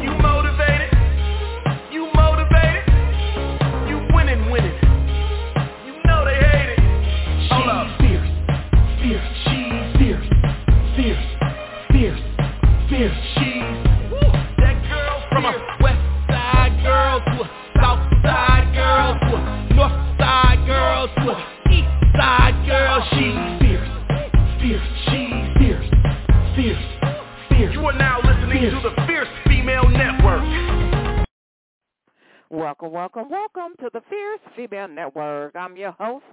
you Welcome, welcome, welcome to the Fierce Female Network. I'm your host,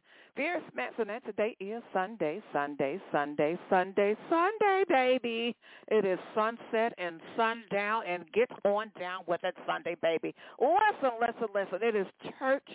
Sunday, Sunday, Sunday, Sunday, Sunday, baby. It is sunset and sundown and get on down with it Sunday, baby. Listen, listen, listen. It is church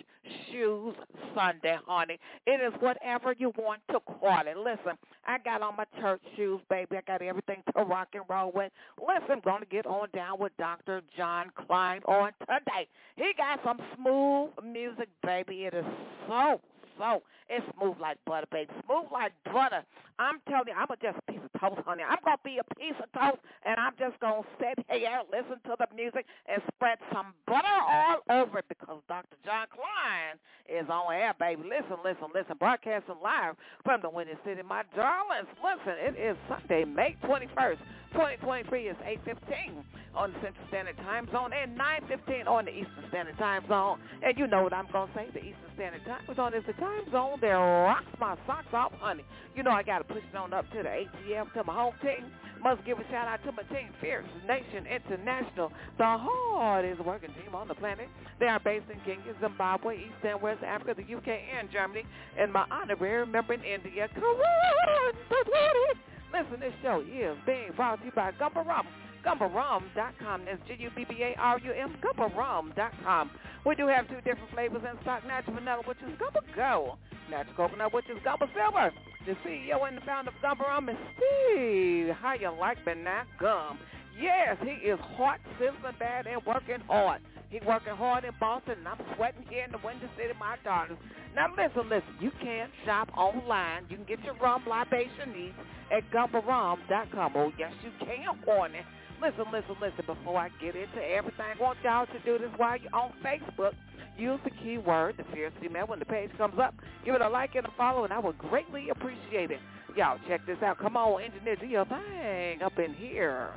shoes Sunday, honey. It is whatever you want to call it. Listen, I got on my church shoes, baby. I got everything to rock and roll with. Listen, I'm going to get on down with Dr. John Kline on today. He got some smooth music, baby. It is so so it's smooth like butter, baby. Smooth like butter. I'm telling you, I'm just a piece of toast, honey. I'm gonna be a piece of toast, and I'm just gonna sit here, listen to the music, and spread some butter all over it because Dr. John Kline is on air, baby. Listen, listen, listen. Broadcasting live from the Windy City, my darlings. Listen, it is Sunday, May 21st. 2023 is 8.15 on the Central Standard Time Zone and 9.15 on the Eastern Standard Time Zone. And you know what I'm going to say. The Eastern Standard Time Zone is the time zone that rocks my socks off, honey. You know I got to push it on up to the ATM, to my home team. Must give a shout out to my team, Fierce Nation International, the hardest working team on the planet. They are based in Kenya, Zimbabwe, East and West Africa, the UK, and Germany. And my honorary member in India, Karan Listen, this show is being brought to you by Gubba Rum. GubbaRum.com. That's G-U-B-B-A-R-U-M, GubbaRum.com. We do have two different flavors in stock, natural vanilla, which is Gubba Go. Natural coconut, which is Gubba Silver. The CEO and the founder of Gubba Rum is Steve. How you like now, Gum? Yes, he is hot, sizzling bad, and working hard. He's working hard in Boston, and I'm sweating here in the Windy City, my daughters. Now listen, listen, you can shop online. You can get your rum libation needs at gubbarum.com. Oh, yes, you can, Warning. Listen, listen, listen, before I get into everything, I want y'all to do this while you're on Facebook. Use the keyword, the Fierce Female, when the page comes up. Give it a like and a follow, and I would greatly appreciate it. Y'all, check this out. Come on, engineer, do your thing up in here.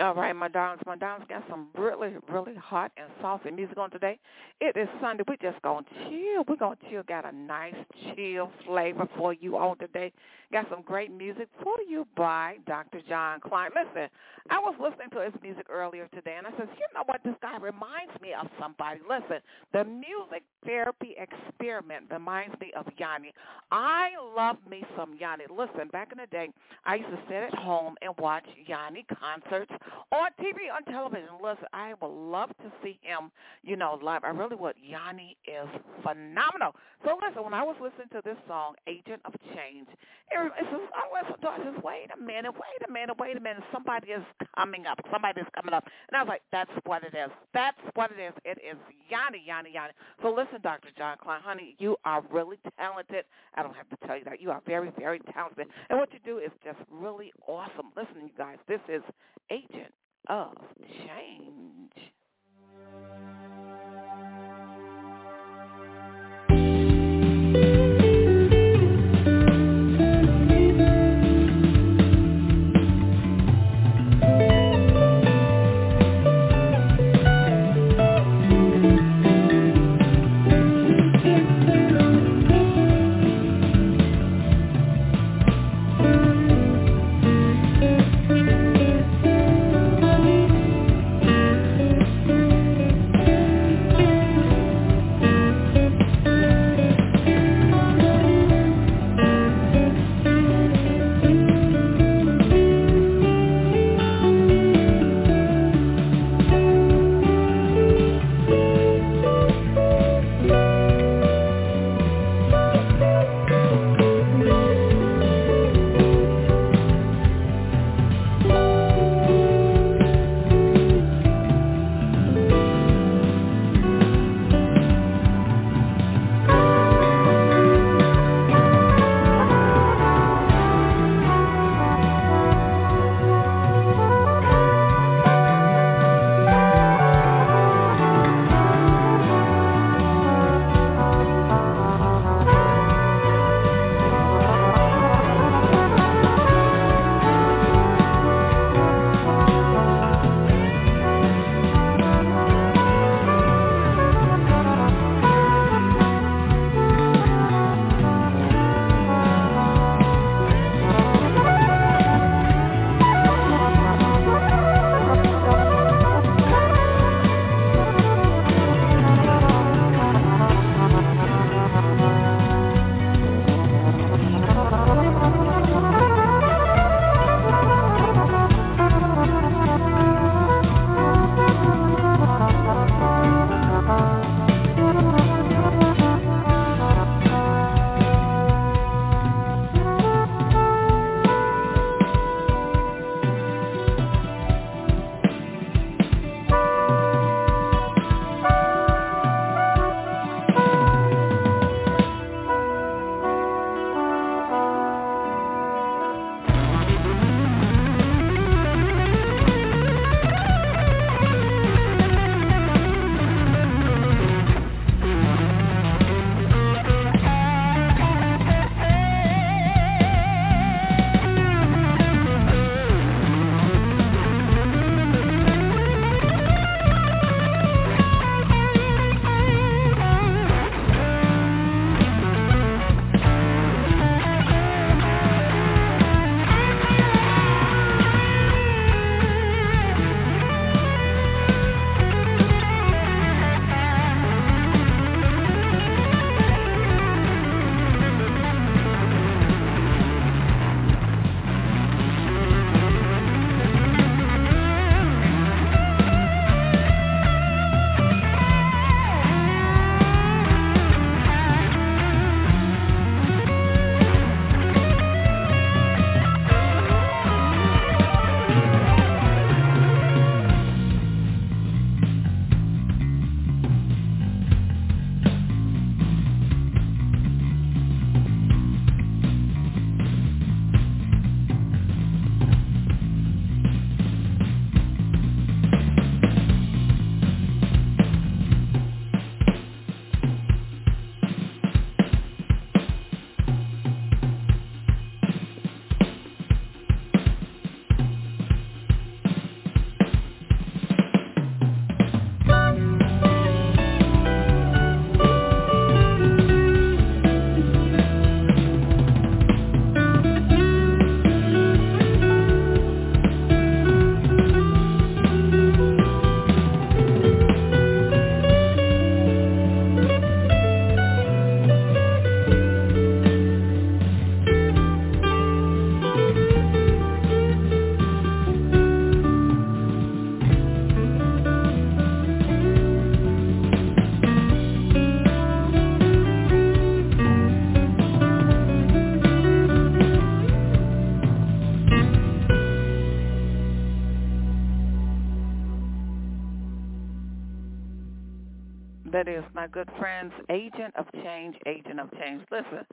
All right, my darlings, my darlings got some really, really hot and saucy music on today. It is Sunday. We're just gonna chill. We're gonna chill. Got a nice chill flavor for you on today. Got some great music for you by Dr. John Kline. Listen, I was listening to his music earlier today, and I said, you know what? This guy reminds me of somebody. Listen, the music therapy experiment reminds me of Yanni. I love me some Yanni. Listen, back in the day, I used to sit at home and watch Yanni concerts on TV, on television. Listen, I would love to see him, you know, live. I really would. Yanni is phenomenal. So listen, when I was listening to this song, Agent of Change, it, I it. I said, wait a minute, wait a minute, wait a minute. Somebody is coming up. Somebody is coming up. And I was like, that's what it is. That's what it is. It is Yanni, Yanni, Yanni. So listen, Dr. John Kline, honey, you are really talented. I don't have to tell you that. You are very, very talented. And what you do is just really awesome. Listen, you guys, this is of Change. My good friends, Agent of Change, Agent of Change. Listen,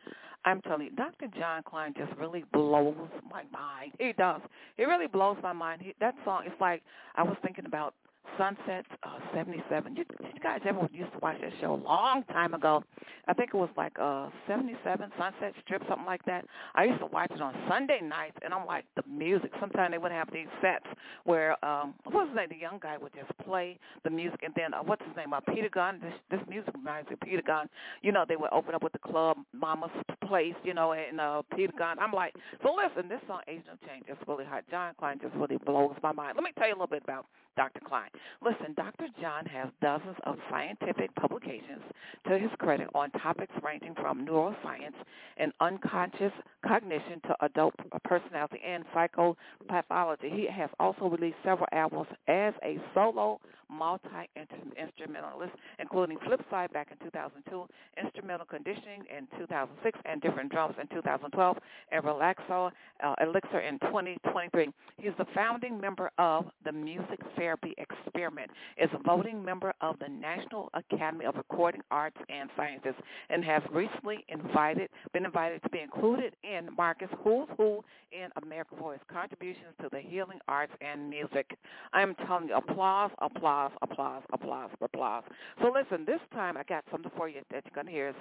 I'm telling you, Dr. John Kline just really blows my mind. He does. He really blows my mind. He, that song, it's like I was thinking about Sunsets uh, 77. You, you guys ever used to watch that show a long time ago? I think it was like uh 77 Sunset Strip, something like that. I used to watch it on Sunday nights, and I'm like, the music. Sometimes they would have these sets where, um, what's his name? The young guy would just play the music, and then, uh, what's his name? Uh, Peter Gunn. This, this music reminds me of Peter Gunn. You know, they would open up with the club Mama's Place, you know, and uh, Peter Gunn. I'm like, so listen, this song, Agent of Change, is really hot. John Kline just really blows my mind. Let me tell you a little bit about Dr. Kline. Listen, Dr. John has dozens of scientific publications to his credit on topics ranging from neuroscience and unconscious cognition to adult personality and psychopathology. He has also released several albums as a solo multi-instrumentalist, including Flipside back in 2002, Instrumental Conditioning in 2006, and Different Drums in 2012, and Relaxo uh, Elixir in 2023. He's the founding member of the Music Therapy Experiment, is a voting member of the National Academy of Recording Arts and Sciences, and has recently invited been invited to be included in Marcus Who's Who in America for his contributions to the healing arts and music. I'm telling you, applause, applause, applause, applause, applause. So listen, this time I got something for you that you're going to hear is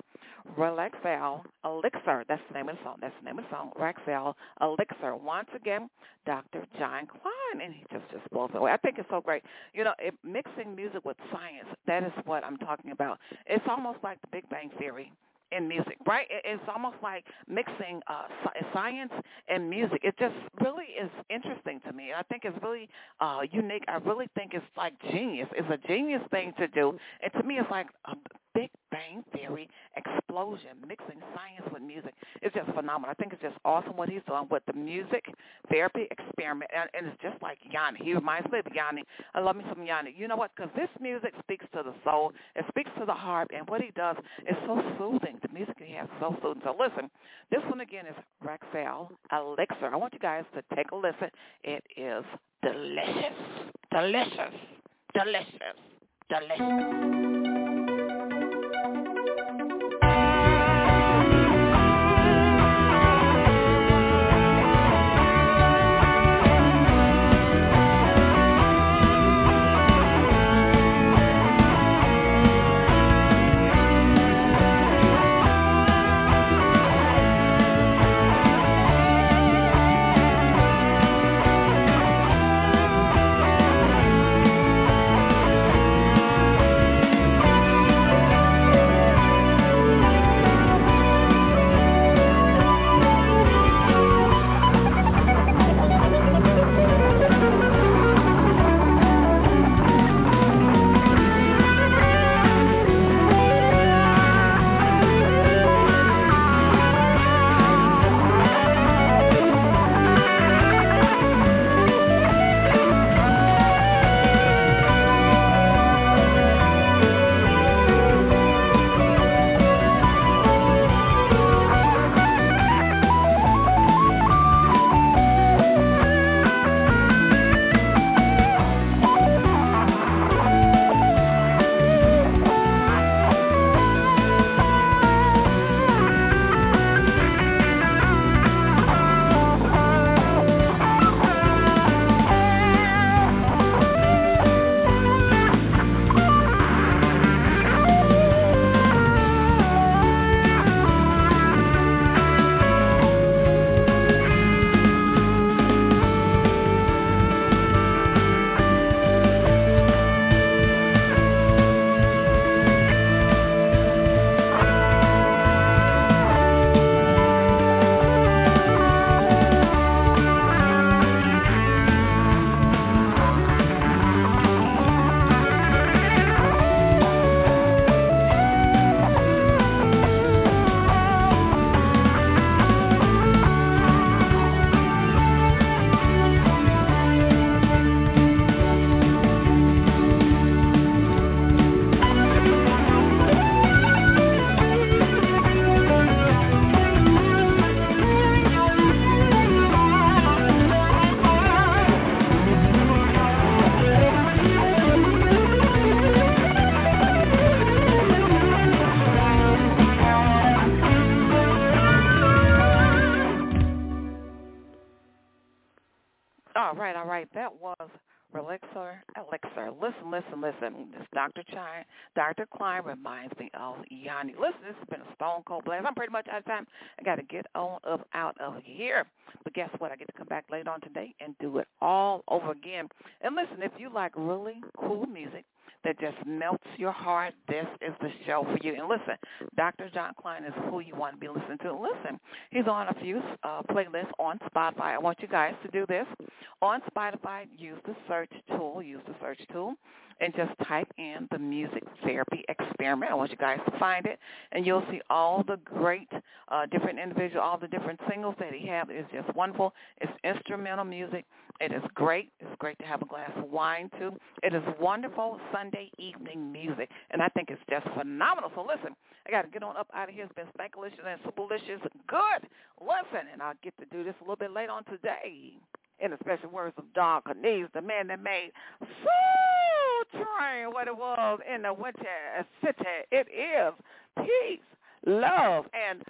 Relaxel Elixir. That's the name of the song. That's the name of the song, Relaxel Elixir. Once again, Dr. John And he just, just blows away. I think it's so great. You know, it, mixing music with science, that is what I'm talking about. It's almost like the Big Bang Theory in music, right? It's almost like mixing uh, science and music. It just really is interesting to me. I think it's really uh, unique. I really think it's like genius. It's a genius thing to do. And to me, it's like a Big Theory explosion, mixing science with music. It's just phenomenal. I think it's just awesome what he's doing with the music therapy experiment. And, and it's just like Yanni. He reminds me of Yanni. I love me some Yanni. You know what? Because this music speaks to the soul. It speaks to the heart. And what he does is so soothing. The music he has is so soothing. So listen, this one again is Raxel Elixir. I want you guys to take a listen. It is delicious. Delicious. Delicious. Delicious. Elixir. Listen, listen, listen. This Dr. Kline, Dr. Kline reminds me of Yanni. Listen, this has been a stone cold blast. I'm pretty much out of time. I got to get on up out of here. But guess what? I get to come back later on today and do it all over again. And listen, if you like really cool music, that just melts your heart, this is the show for you. And listen, Dr. John Kline is who you want to be listening to. Listen, he's on a few uh, playlists on Spotify. I want you guys to do this. On Spotify, use the search tool, use the search tool, and just type in the music therapy experiment. I want you guys to find it, and you'll see all the great uh, different individuals, all the different singles that he has. It's just wonderful. It's instrumental music. It is great. It's great to have a glass of wine, too. It is wonderful Sunday evening music, and I think it's just phenomenal. So listen, I got to get on up out of here. It's been spankalicious and superlicious. Good. Listen, and I'll get to do this a little bit later on today in the special words of Don Cornelius, the man that made Soul Train what it was in the Windy City. It is peace, love, and